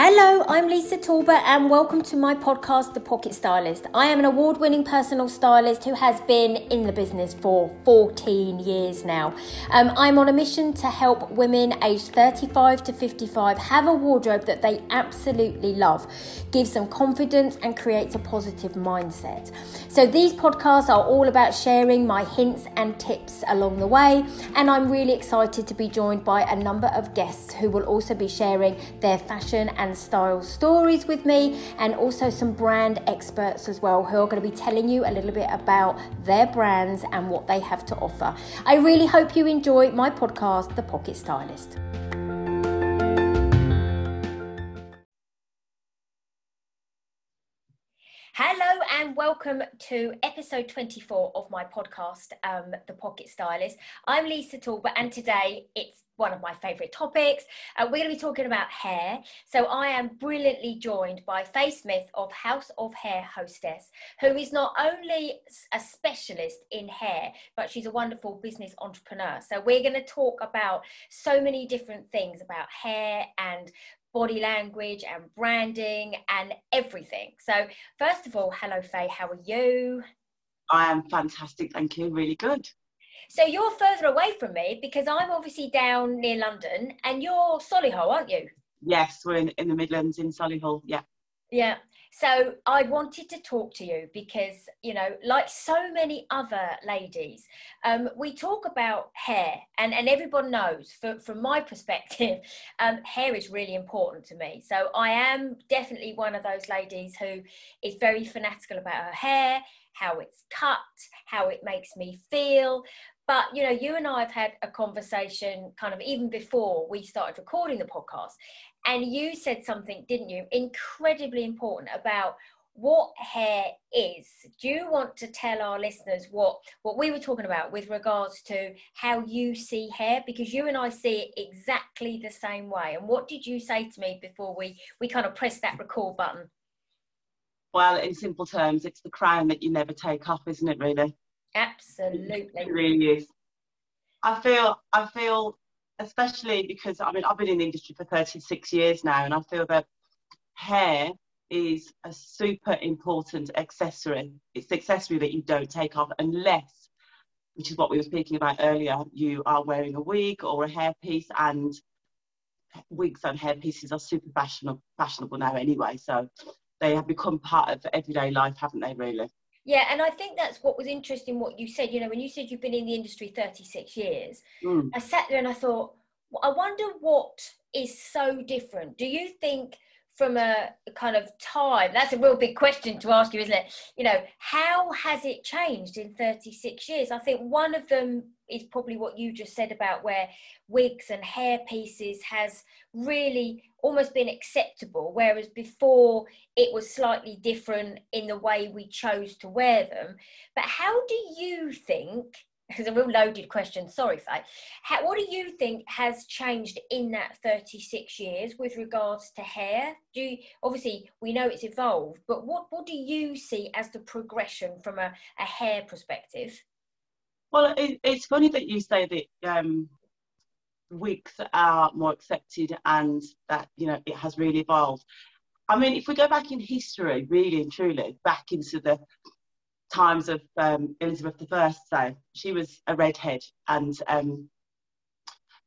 Hello, I'm Lisa Talbot, and welcome to my podcast, The Pocket Stylist. I am an award winning personal stylist who has been in the business for 14 years now. Um, I'm on a mission to help women aged 35 to 55 have a wardrobe that they absolutely love, gives them confidence, and creates a positive mindset. So, these podcasts are all about sharing my hints and tips along the way, and I'm really excited to be joined by a number of guests who will also be sharing their fashion and and style stories with me, and also some brand experts as well who are going to be telling you a little bit about their brands and what they have to offer. I really hope you enjoy my podcast, The Pocket Stylist. Hello and welcome to episode 24 of my podcast, um, The Pocket Stylist. I'm Lisa Talbot, and today it's one of my favourite topics. Uh, we're going to be talking about hair. So I am brilliantly joined by Fay Smith of House of Hair Hostess, who is not only a specialist in hair, but she's a wonderful business entrepreneur. So we're going to talk about so many different things about hair and body language and branding and everything. So first of all, hello Fay, how are you? I am fantastic, thank you. Really good. So you're further away from me because I'm obviously down near London and you're Solihull, aren't you? Yes, we're in, in the Midlands in Solihull, yeah. Yeah. So I wanted to talk to you because, you know, like so many other ladies, um, we talk about hair and, and everyone knows for, from my perspective, um, hair is really important to me. So I am definitely one of those ladies who is very fanatical about her hair, how it's cut, how it makes me feel. But you know, you and I have had a conversation kind of even before we started recording the podcast, and you said something, didn't you? Incredibly important about what hair is. Do you want to tell our listeners what what we were talking about with regards to how you see hair? Because you and I see it exactly the same way. And what did you say to me before we we kind of pressed that record button? Well, in simple terms, it's the crown that you never take off, isn't it? Really. Absolutely. It really is. I feel I feel especially because I mean I've been in the industry for 36 years now and I feel that hair is a super important accessory. It's the accessory that you don't take off unless, which is what we were speaking about earlier, you are wearing a wig or a hairpiece and wigs and hairpieces are super fashionable, fashionable now anyway. So they have become part of everyday life, haven't they, really? Yeah, and I think that's what was interesting what you said. You know, when you said you've been in the industry 36 years, mm. I sat there and I thought, well, I wonder what is so different. Do you think from a, a kind of time, that's a real big question to ask you, isn't it? You know, how has it changed in 36 years? I think one of them is probably what you just said about where wigs and hair pieces has really almost been acceptable whereas before it was slightly different in the way we chose to wear them. But how do you think it's a real loaded question sorry Fay. How, what do you think has changed in that 36 years with regards to hair? Do you, obviously we know it's evolved but what, what do you see as the progression from a, a hair perspective well, it, it's funny that you say that um, wigs are more accepted and that you know it has really evolved. I mean, if we go back in history, really and truly, back into the times of um, Elizabeth I, she was a redhead, and um,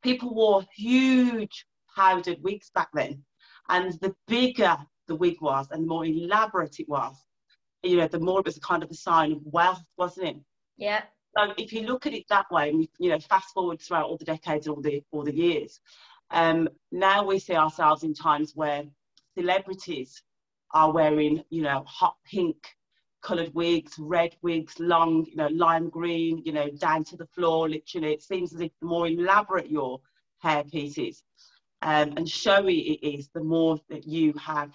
people wore huge powdered wigs back then. And the bigger the wig was, and the more elaborate it was, you know, the more it was a kind of a sign of wealth, wasn't it? Yeah So if you look at it that way, you know, fast forward throughout all the decades all the all the years, um, now we see ourselves in times where celebrities are wearing, you know, hot pink coloured wigs, red wigs, long, you know, lime green, you know, down to the floor, literally. It seems as if the more elaborate your hair pieces um, and showy it is, the more that you have,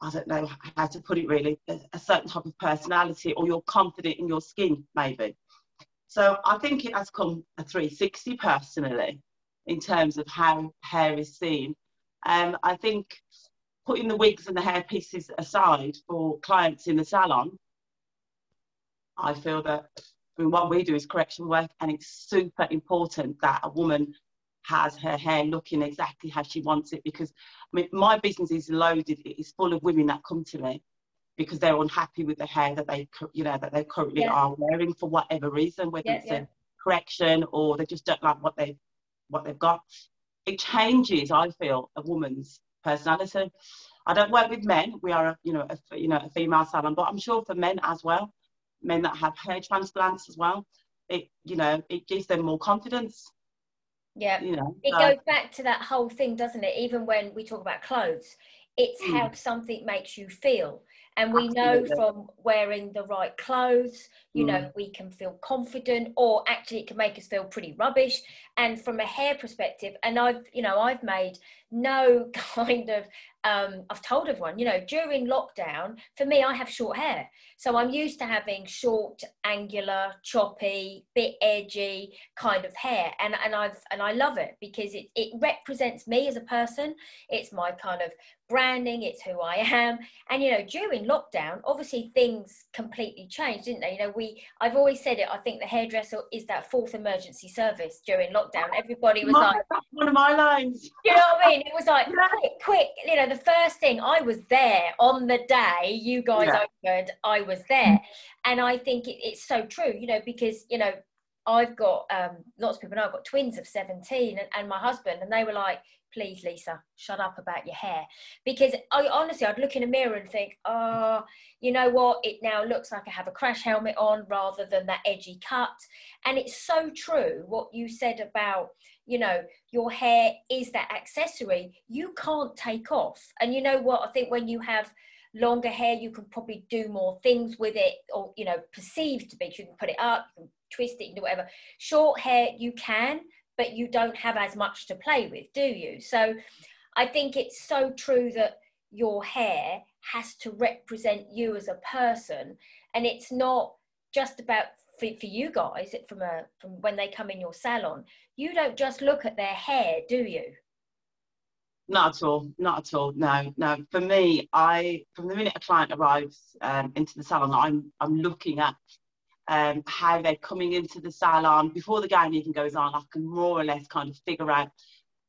I don't know how to put it really, a certain type of personality or you're confident in your skin, maybe. So I think it has come a 360 personally in terms of how hair is seen. Um, I think putting the wigs and the hair pieces aside for clients in the salon, I feel that I mean, what we do is correction work, and it's super important that a woman has her hair looking exactly how she wants it. Because I mean, my business is loaded; it is full of women that come to me because they're unhappy with the hair that they, you know, that they currently yeah. are wearing for whatever reason, whether yeah, it's yeah. a correction or they just don't like what they, what they've got. It changes, I feel, a woman's personality. I don't work with men. We are, a, you know, a, you know, a female salon, but I'm sure for men as well, men that have hair transplants as well, it, you know, it gives them more confidence. Yeah, you know, it goes back to that whole thing, doesn't it? Even when we talk about clothes, it's mm. how something makes you feel and we Absolutely. know from wearing the right clothes you mm. know we can feel confident or actually it can make us feel pretty rubbish and from a hair perspective and i've you know i've made no kind of um, I've told everyone, you know, during lockdown, for me, I have short hair. So I'm used to having short, angular, choppy, bit edgy kind of hair. And, and I've, and I love it because it, it represents me as a person. It's my kind of branding. It's who I am. And, you know, during lockdown, obviously things completely changed, didn't they? You know, we, I've always said it. I think the hairdresser is that fourth emergency service during lockdown. Everybody was my, like, one of my lines. You know what I mean? It was like, quick, quick, you know, the first thing I was there on the day you guys yeah. opened, I was there. And I think it, it's so true, you know, because, you know, I've got um, lots of people know I've got twins of 17 and, and my husband, and they were like, please, Lisa, shut up about your hair. Because I honestly, I'd look in a mirror and think, oh, you know what? It now looks like I have a crash helmet on rather than that edgy cut. And it's so true what you said about, you know, your hair is that accessory you can't take off. And you know what? I think when you have longer hair, you can probably do more things with it, or, you know, perceived to be. You can put it up, you can twist it, do whatever. Short hair, you can, but you don't have as much to play with, do you? So I think it's so true that your hair has to represent you as a person, and it's not just about for, for you guys from a from when they come in your salon you don't just look at their hair do you? Not at all not at all no no. For me i from the minute a client arrives um, into the salon i'm i'm looking at um, how they're coming into the salon. Before the gown even goes on i can more or less kind of figure out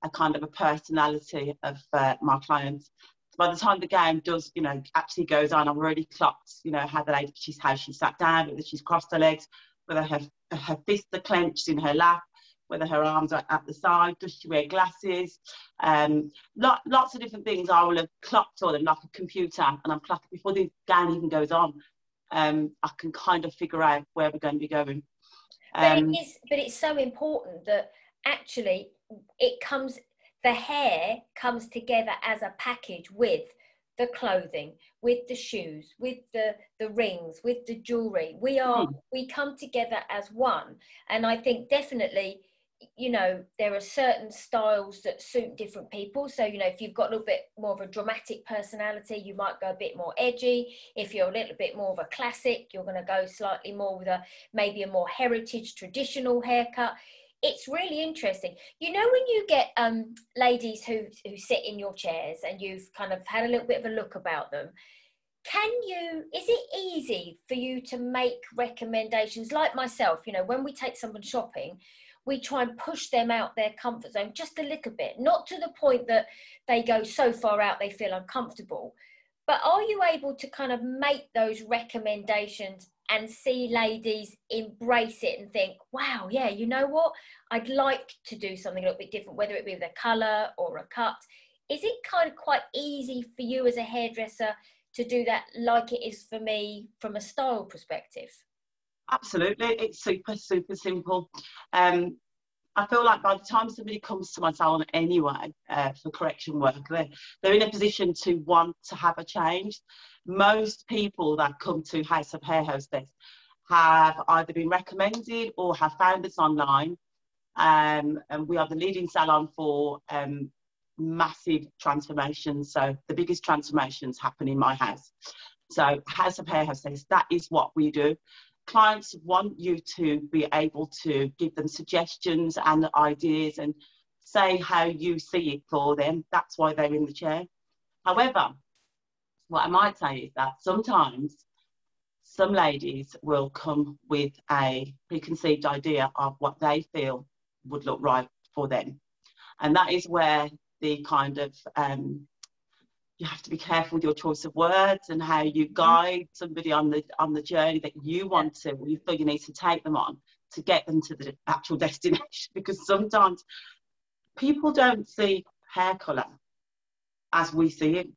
a kind of a personality of uh, my clients. By the time the gown does, you know, actually goes on, I've already clocked, you know, how the lady, she's how she sat down, whether she's crossed her legs, whether her, her fists are clenched in her lap, whether her arms are at the side, does she wear glasses? Um, lot, lots of different things I will have clocked on them like a computer, and I'm clocking before the gown even goes on. Um, I can kind of figure out where we're going to be going. Um, but, it is, but it's so important that actually it comes the hair comes together as a package with the clothing with the shoes with the the rings with the jewelry we are mm. we come together as one and i think definitely you know there are certain styles that suit different people so you know if you've got a little bit more of a dramatic personality you might go a bit more edgy if you're a little bit more of a classic you're going to go slightly more with a maybe a more heritage traditional haircut it's really interesting. You know, when you get um, ladies who, who sit in your chairs and you've kind of had a little bit of a look about them, can you, is it easy for you to make recommendations like myself? You know, when we take someone shopping, we try and push them out their comfort zone just a little bit, not to the point that they go so far out they feel uncomfortable. But are you able to kind of make those recommendations and see ladies embrace it and think, wow, yeah, you know what? I'd like to do something a little bit different, whether it be with a colour or a cut. Is it kind of quite easy for you as a hairdresser to do that like it is for me from a style perspective? Absolutely, it's super, super simple. Um, I feel like by the time somebody comes to my salon anyway uh, for correction work, they're, they're in a position to want to have a change. Most people that come to House of Hair Hostess have either been recommended or have found us online. Um, and we are the leading salon for um, massive transformations. So the biggest transformations happen in my house. So House of Hair Hostess, that is what we do clients want you to be able to give them suggestions and ideas and say how you see it for them. That's why they're in the chair. However, what I might say is that sometimes some ladies will come with a preconceived idea of what they feel would look right for them. And that is where the kind of um, you have to be careful with your choice of words and how you mm-hmm. guide somebody on the on the journey that you want to you feel you need to take them on to get them to the actual destination because sometimes people don't see hair color as we see it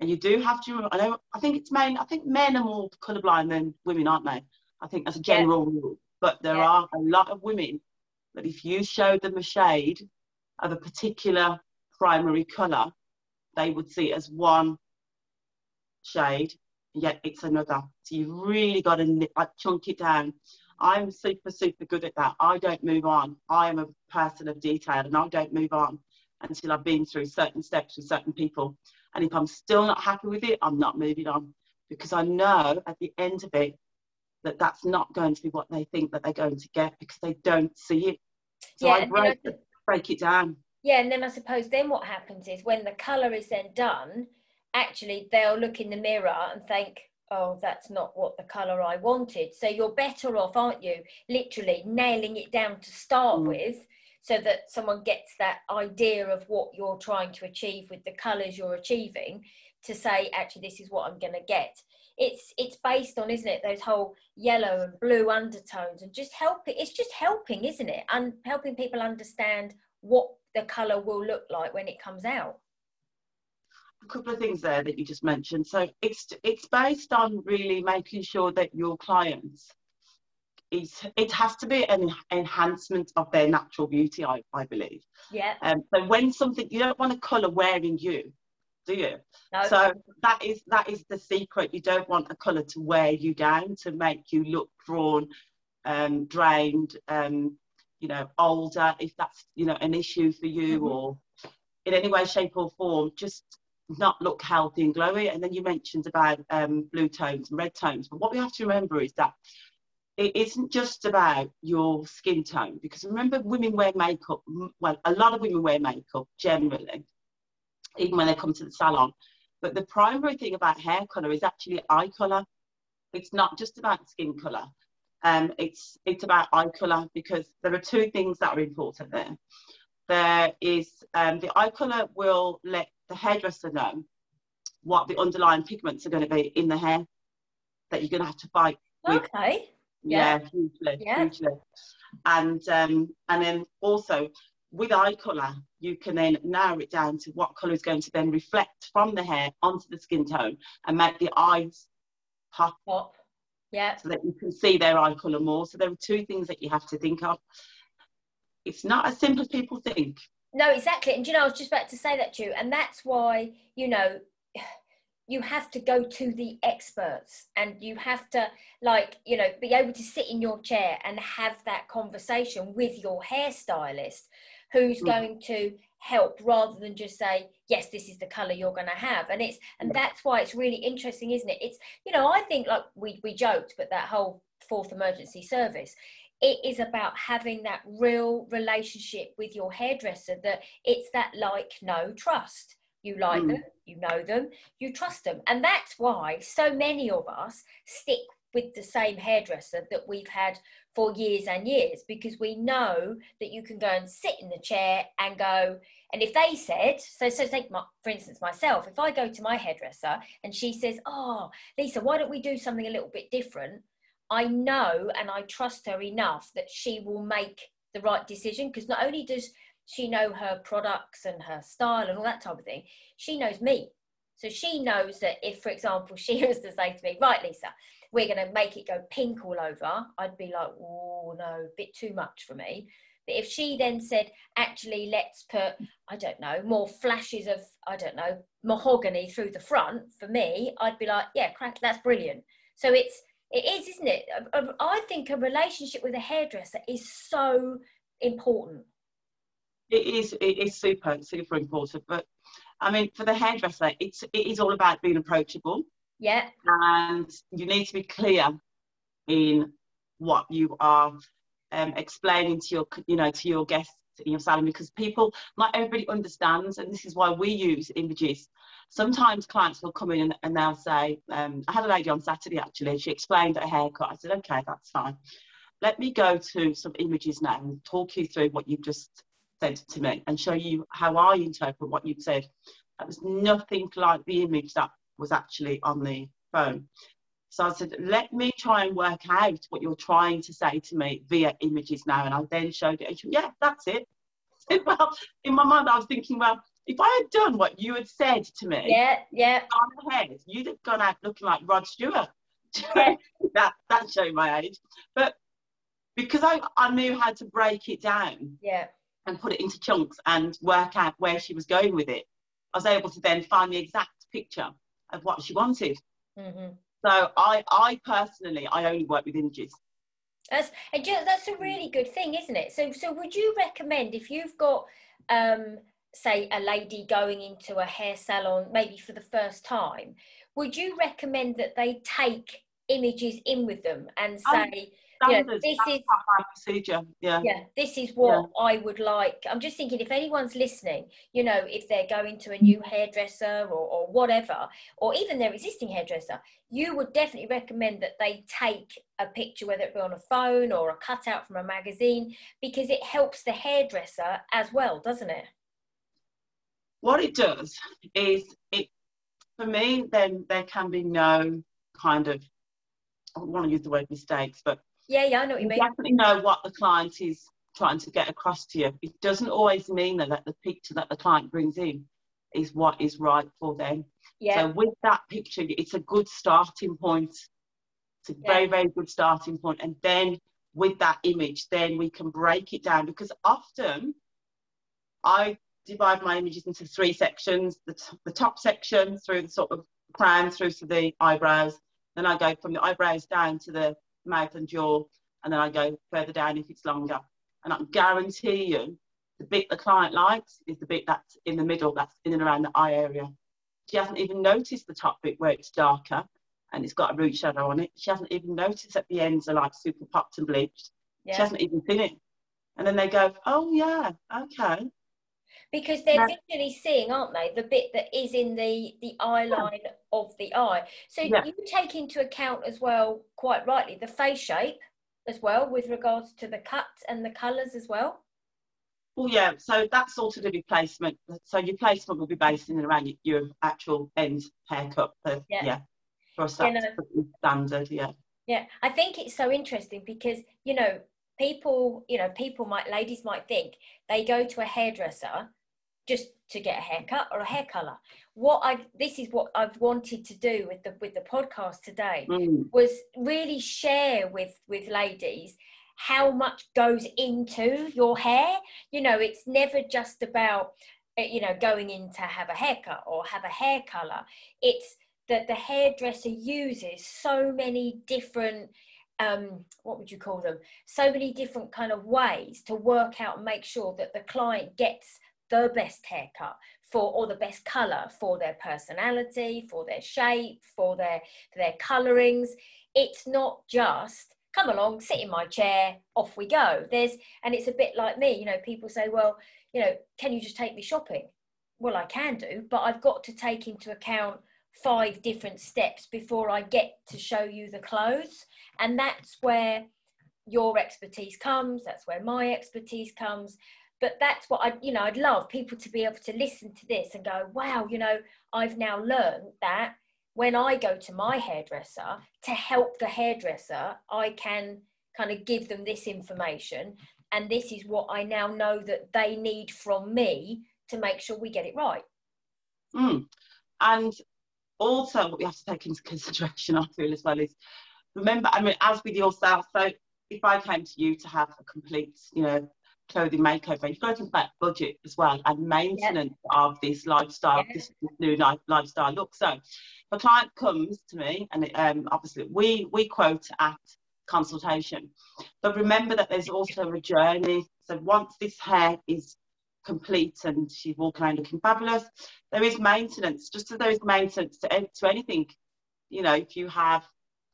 and you do have to i know i think it's men i think men are more colorblind than women aren't they i think that's a general yeah. rule but there yeah. are a lot of women that if you show them a shade of a particular primary color they would see it as one shade, yet it's another. So you've really got to like, chunk it down. I'm super, super good at that. I don't move on. I am a person of detail and I don't move on until I've been through certain steps with certain people. And if I'm still not happy with it, I'm not moving on because I know at the end of it that that's not going to be what they think that they're going to get because they don't see it. So yeah, I break, break it down. Yeah, and then I suppose then what happens is when the colour is then done, actually they'll look in the mirror and think, oh, that's not what the colour I wanted. So you're better off, aren't you? Literally nailing it down to start mm. with so that someone gets that idea of what you're trying to achieve with the colours you're achieving to say, actually, this is what I'm going to get. It's it's based on, isn't it, those whole yellow and blue undertones and just helping. It's just helping, isn't it, and helping people understand what the colour will look like when it comes out? A couple of things there that you just mentioned. So it's it's based on really making sure that your clients is it has to be an enhancement of their natural beauty, I, I believe. Yeah. Um, so when something you don't want a colour wearing you, do you? No. So that is that is the secret. You don't want a colour to wear you down to make you look drawn, um, drained, um, you know older if that's you know an issue for you mm-hmm. or in any way shape or form just not look healthy and glowy. And then you mentioned about um, blue tones and red tones. But what we have to remember is that it isn't just about your skin tone because remember women wear makeup well a lot of women wear makeup generally even when they come to the salon. But the primary thing about hair color is actually eye color it's not just about skin color um, it's it's about eye colour because there are two things that are important there. There is um, the eye colour will let the hairdresser know what the underlying pigments are going to be in the hair that you're going to have to fight with. Okay. Yeah, yeah hugely, yeah. hugely. And um, and then also with eye colour, you can then narrow it down to what colour is going to then reflect from the hair onto the skin tone and make the eyes pop. Pop yeah. So that you can see their eye colour more. So there are two things that you have to think of. It's not as simple as people think. No, exactly. And you know, I was just about to say that to you. And that's why, you know, you have to go to the experts and you have to like you know be able to sit in your chair and have that conversation with your hairstylist who's mm. going to help rather than just say yes this is the color you're going to have. And it's and that's why it's really interesting isn't it? It's you know i think like we we joked but that whole fourth emergency service it is about having that real relationship with your hairdresser that it's that like no trust. You like mm. them you know them you trust them. And that's why so many of us stick with the same hairdresser that we've had for years and years because we know that you can go and sit in the chair and go and if they said so so take my, for instance myself if i go to my hairdresser and she says oh lisa why don't we do something a little bit different? I know and i trust her enough that she will make the right decision because not only does she know her products and her style and all that type of thing she knows me So she knows that if, for example, she was to say to me, right, Lisa, we're going to make it go pink all over, I'd be like, oh, no, a bit too much for me. But if she then said, actually, let's put, I don't know, more flashes of, I don't know, mahogany through the front for me, I'd be like, yeah, crack, that's brilliant. So it's, it is, isn't it? I think a relationship with a hairdresser is so important. It is, it is super, super important. But I mean, for the hairdresser, it's, it is all about being approachable. Yeah. And you need to be clear in what you are um, explaining to your, you know, to your guests in your salon because people, not everybody understands, and this is why we use images. Sometimes clients will come in and, and they'll say, um, I had a lady on Saturday actually, she explained her haircut. I said, okay, that's fine. Let me go to some images now and talk you through what you've just said to me and show you how I interpret what you've said. That was nothing like the image that was actually on the phone. So I said, let me try and work out what you're trying to say to me via images now. And I then showed it. And she went, yeah, that's it. well, in my mind, I was thinking, well, if I had done what you had said to me, yeah, yeah, on the head, you'd have gone out looking like Rod Stewart. Yeah. that that showed my age, but because I, I knew how to break it down, yeah, and put it into chunks and work out where she was going with it, I was able to then find the exact picture of what she wanted. Mm-hmm. So I, I personally, I only work with images. That's that's a really good thing, isn't it? So so would you recommend if you've got um, say a lady going into a hair salon maybe for the first time, would you recommend that they take images in with them and say, standards. Yeah, this is procedure. Yeah. Yeah. This is what yeah. I would like. I'm just thinking if anyone's listening, you know, if they're going to a new hairdresser or, or whatever, or even their existing hairdresser, you would definitely recommend that they take a picture, whether it be on a phone or a cutout from a magazine, because it helps the hairdresser as well, doesn't it? What it does is it for me, then there can be no kind of I don't want to use the word mistakes, but yeah, yeah, I know what you, you mean. Definitely know what the client is trying to get across to you. It doesn't always mean that the picture that the client brings in is what is right for them. Yeah. So with that picture, it's a good starting point. It's a yeah. very, very good starting point. And then with that image, then we can break it down because often I divide my images into three sections the, t- the top section through the sort of crown through to the eyebrows. Then I go from the eyebrows down to the mouth and jaw, and then I go further down if it's longer. And I guarantee you, the bit the client likes is the bit that's in the middle, that's in and around the eye area. She hasn't even noticed the top bit where it's darker and it's got a root shadow on it. She hasn't even noticed that the ends are like super popped and bleached. Yeah. She hasn't even seen it. And then they go, oh yeah, okay because they're yeah. visually seeing, aren't they, the bit that is in the the eye line yeah. of the eye. So yeah. you take into account as well, quite rightly, the face shape as well with regards to the cut and the colours as well. Well, yeah. So that's all to do with placement. So your placement will be based in and around your actual end haircut. yeah. yeah. For us, that's standard. Yeah. Yeah, I think it's so interesting because you know people, you know, people might, ladies might think they go to a hairdresser just to get a haircut or a hair color. What I this is what I've wanted to do with the with the podcast today mm. was really share with with ladies how much goes into your hair. You know, it's never just about eh, you know going in to have a haircut or have a hair color. It's that the hairdresser uses so many different um, what would you call them? So many different kind of ways to work out and make sure that the client gets the best haircut for or the best color for their personality, for their shape, for their for their colorings. It's not just come along, sit in my chair, off we go. There's and it's a bit like me, you know, people say, well, you know, can you just take me shopping? Well, I can do, but I've got to take into account five different steps before I get to show you the clothes. And that's where your expertise comes, that's where my expertise comes. But that's what I, you know, I'd love people to be able to listen to this and go, wow, you know, I've now learned that when I go to my hairdresser to help the hairdresser, I can kind of give them this information. And this is what I now know that they need from me to make sure we get it right. Mm. And also what we have to take into consideration, I feel as well, is remember, I mean, as with yourself, so if I came to you to have a complete, you know, clothing makeover, you've got to think about budget as well and maintenance of this lifestyle, this new life, lifestyle look. So if a client comes to me, and um, obviously we we quote at consultation, but remember that there's also a journey. So once this hair is complete and she's walking around looking fabulous, there is maintenance. Just as there is maintenance to, to anything, you know, if you have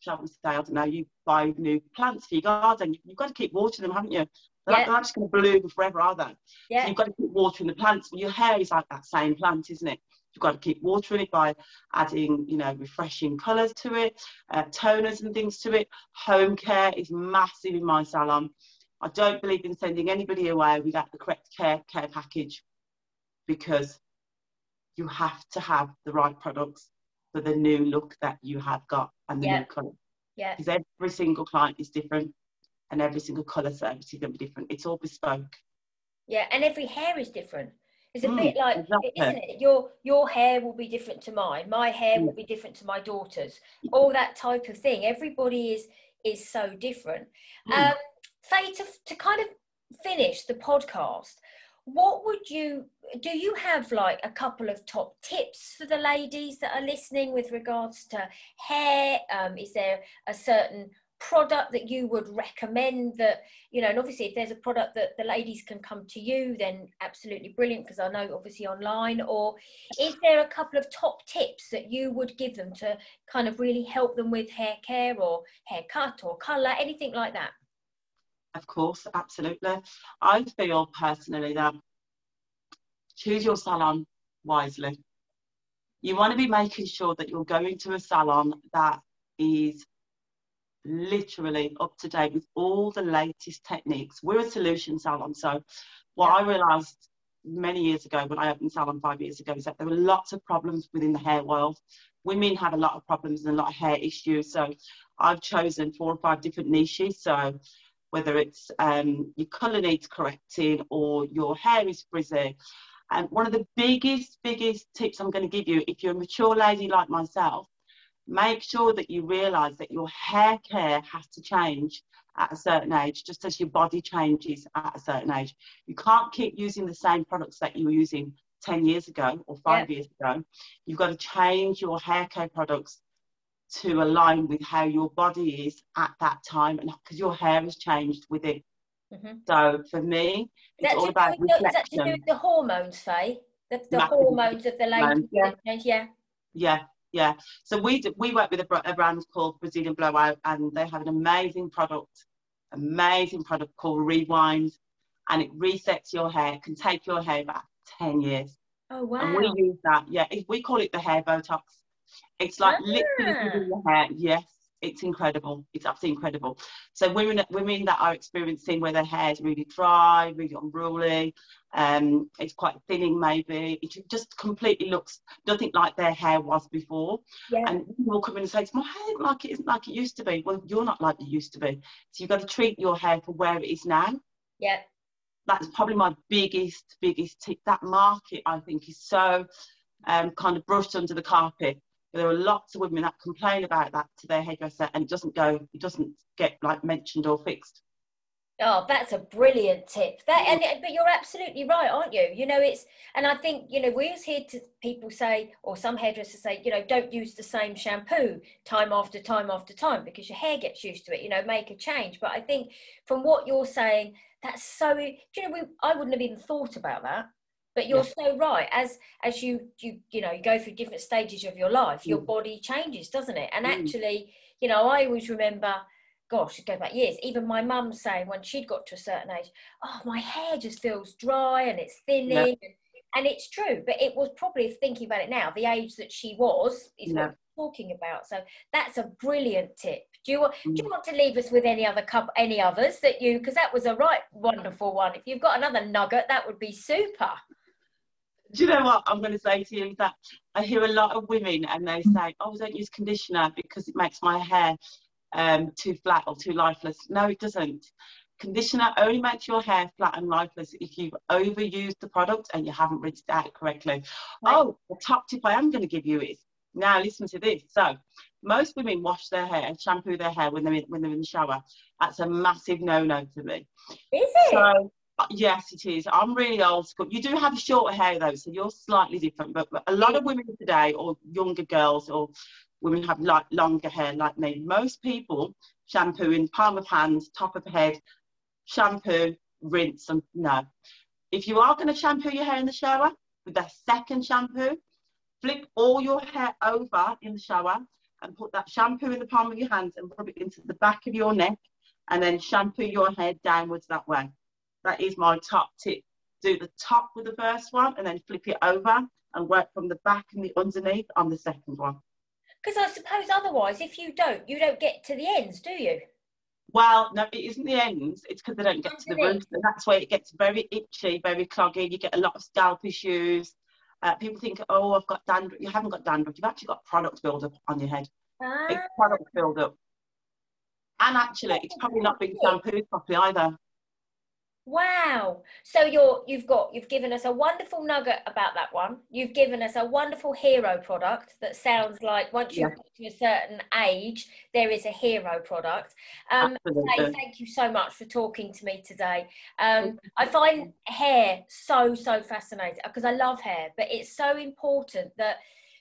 shall we say, I don't know, you buy new plants for your garden, you've got to keep watering them, haven't you? They're, yeah. not just going to bloom forever, are they? Yeah. So you've got to keep watering the plants. Well, your hair is like that same plant, isn't it? You've got to keep watering it by adding, you know, refreshing colours to it, uh, toners and things to it. Home care is massive in my salon. I don't believe in sending anybody away without the correct care care package because you have to have the right products for the new look that you have got and the yeah. new colour. Yeah. Because every single client is different and every single colour service is going to be different. It's all bespoke. Yeah, and every hair is different. It's a mm, bit like, exactly. isn't it? Your your hair will be different to mine. My hair mm. will be different to my daughter's. All that type of thing. Everybody is is so different. Mm. Um, Fay, to, to kind of finish the podcast, what would you do you have like a couple of top tips for the ladies that are listening with regards to hair? Um, is there a certain product that you would recommend that you know and obviously if there's a product that the ladies can come to you then absolutely brilliant because i know obviously online or is there a couple of top tips that you would give them to kind of really help them with hair care or haircut or color anything like that of course absolutely i feel personally that choose your salon wisely you want to be making sure that you're going to a salon that is literally up to date with all the latest techniques. We're a solution salon. So, what. I realised many years ago when I opened salon five years ago is that there were lots of problems within the hair world. Women have a lot of problems and a lot of hair issues. So, I've chosen four or five different niches. So, whether it's um, your colour needs correcting or your hair is frizzy. And one of the biggest, biggest tips I'm going to give you if you're a mature lady like myself make sure that you realize that your hair care has to change at a certain age, just as your body changes at a certain age. You can't keep using the same products that you were using 10 years ago or five yeah. years ago. You've got to change your hair care products to align with how your body is at that time and because your hair has changed with it. Mm-hmm. So for me, it's all about reflection. That's to do the hormones, Fay? The, the hormones of the lady. Yeah. yeah. Yeah, yeah. So we do, we work with a, a, brand called Brazilian Blowout, and they have an amazing product, amazing product called Rewind, and it resets your hair. It can take your hair back ten years. Oh wow! And we use that. Yeah, we call it the hair Botox. It's like ah. literally your hair. Yes, it's incredible. It's absolutely incredible. So women women that are experiencing where their hair is really dry, really unruly, um, it's quite thinning maybe. It just completely looks nothing like their hair was before. Yeah. And people come in and say, It's "My hair like it isn't like it used to be." Well, you're not like it used to be. So you've got to treat your hair for where it is now. Yeah. That's probably my biggest biggest tip. That market I think is so um, kind of brushed under the carpet there are lots of women that complain about that to their hairdresser and it doesn't go it doesn't get like mentioned or fixed. Oh that's a brilliant tip. That mm. and uh, but you're absolutely right aren't you? You know it's and i think you know we always hear to people say or some hairdressers say you know don't use the same shampoo time after time after time because your hair gets used to it you know make a change. But i think from what you're saying that's so you know we, i wouldn't have even thought about that but you're yeah. so right as as you you you know you go through different stages of your life your mm. body changes doesn't it and mm. actually you know i always remember gosh it goes back years even my mum saying when she'd got to a certain age oh my hair just feels dry and it's thinning yeah. and it's true but it was probably thinking about it now the age that she was is yeah. what we're talking about so that's a brilliant tip do you, mm. do you want to leave us with any other cup any others that you because that was a right wonderful one if you've got another nugget that would be super do you know what I'm going to say to you is that I hear a lot of women and they say, "Oh, don't use conditioner because it makes my hair um, too flat or too lifeless." No, it doesn't. Conditioner only makes your hair flat and lifeless if you've overused the product and you haven't rinsed it out correctly. Right. Oh, the top tip I am going to give you is Now listen to this. So most women wash their hair, and shampoo their hair when they're in, when they're in the shower. That's a massive no-no to me. Is it? So uh, yes, it is. I'm really old school. You do have short hair though, so you're slightly different. But, but a lot of women today, or younger girls, or women have like longer hair like me. Most people shampoo in palm of hands, top of head, shampoo, rinse, and no. If you are going to shampoo your hair in the shower with that second shampoo, flip all your hair over in the shower and put that shampoo in the palm of your hands and rub it into the back of your neck and then shampoo your head downwards that way. That is my top tip. Do the top with the first one and then flip it over and work from the back and the underneath on the second one. Because I suppose otherwise, if you don't, you don't get to the ends, do you? Well, no, it isn't the ends. It's because they don't get to the roots, and that's where it gets very itchy, very cloggy. You get a lot of scalp issues. Uh, people think, oh, I've got dandruff. You haven't got dandruff. You've actually got product buildup on your head. Ah. It's product buildup. And actually, it's probably not being shampooed properly either. Wow. So you're you've got you've given us a wonderful nugget about that one. You've given us a wonderful hero product that sounds like once you yeah. get to a certain age, there is a hero product. Um thank you so much for talking to me today. Um I find hair so, so fascinating because I love hair, but it's so important that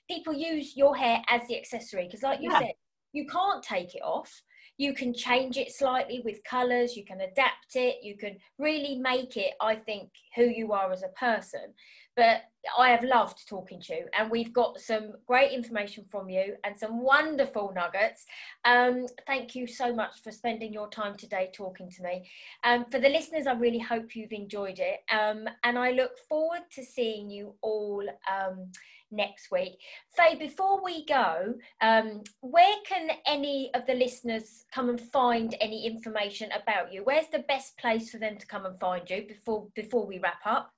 people use your hair as the accessory because like you yeah. said, you can't take it off you can change it slightly with colors you can adapt it you can really make it i think who you are as a person. But i have loved talking to you and we've got some great information from you and some wonderful nuggets. Um, thank you so much for spending your time today talking to me. Um, for the listeners i really hope you've enjoyed it. Um, and i look forward to seeing you all um, next week. Fay, before we go, um, where can any of the listeners come and find any information about you? Where's the best place for them to come and find you before before we wrap up?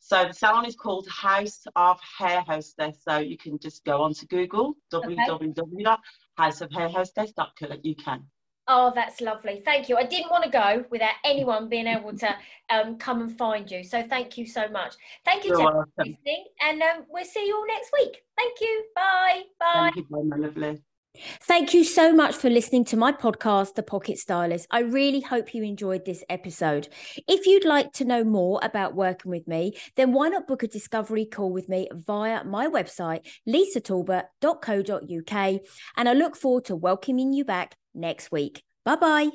So the salon is called House of Hair Hostess. So you can just go onto Google okay. www.houseofhairhostess.co.uk. Oh, that's lovely. Thank you. I didn't want to go without anyone being able to um, come and find you. So thank you so much. Thank you for listening, and um, we'll see you all next week. Thank you. Bye. Bye. Thank you, my lovely. Thank you so much for listening to my podcast, The Pocket Stylist. I really hope you enjoyed this episode. If you'd like to know more about working with me, then why not book a discovery call with me via my website, lisatalbot.co.uk. And I look forward to welcoming you back next week. Bye bye.